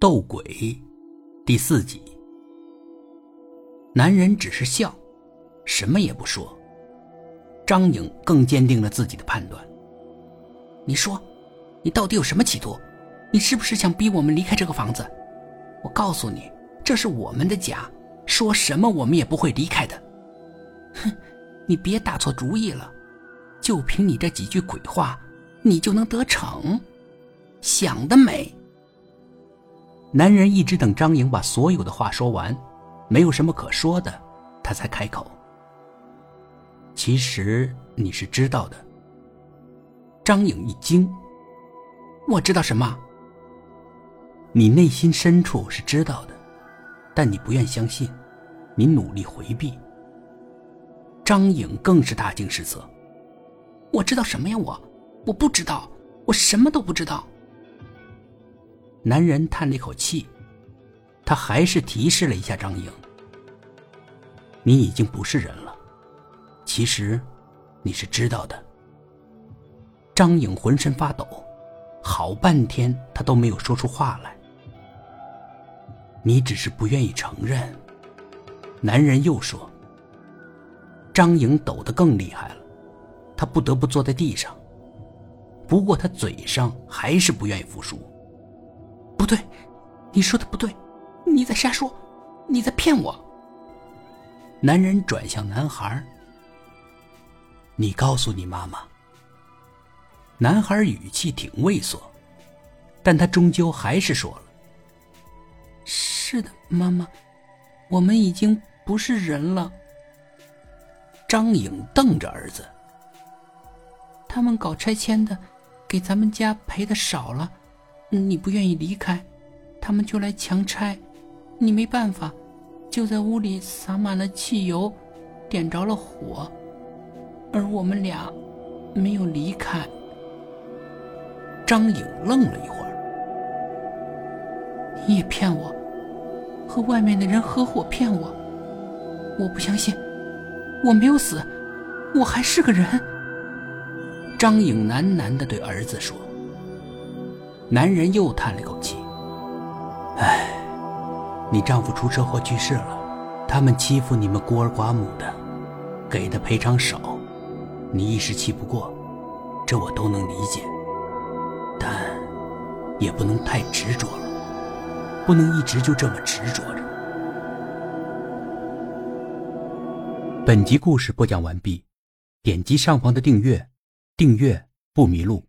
斗鬼第四集。男人只是笑，什么也不说。张颖更坚定了自己的判断。你说，你到底有什么企图？你是不是想逼我们离开这个房子？我告诉你，这是我们的家，说什么我们也不会离开的。哼，你别打错主意了，就凭你这几句鬼话，你就能得逞？想得美！男人一直等张颖把所有的话说完，没有什么可说的，他才开口。其实你是知道的。张颖一惊：“我知道什么？你内心深处是知道的，但你不愿相信，你努力回避。”张颖更是大惊失色：“我知道什么呀？我，我不知道，我什么都不知道。”男人叹了一口气，他还是提示了一下张颖：“你已经不是人了，其实你是知道的。”张颖浑身发抖，好半天他都没有说出话来。你只是不愿意承认。男人又说：“张颖抖得更厉害了，他不得不坐在地上。不过他嘴上还是不愿意服输。”不对，你说的不对，你在瞎说，你在骗我。男人转向男孩你告诉你妈妈。”男孩语气挺畏缩，但他终究还是说了：“是的，妈妈，我们已经不是人了。”张颖瞪着儿子：“他们搞拆迁的，给咱们家赔的少了。”你不愿意离开，他们就来强拆，你没办法，就在屋里撒满了汽油，点着了火，而我们俩没有离开。张颖愣了一会儿，你也骗我，和外面的人合伙骗我，我不相信，我没有死，我还是个人。张颖喃喃的对儿子说。男人又叹了口气：“唉，你丈夫出车祸去世了，他们欺负你们孤儿寡母的，给的赔偿少，你一时气不过，这我都能理解。但也不能太执着了，不能一直就这么执着着。”本集故事播讲完毕，点击上方的订阅，订阅不迷路。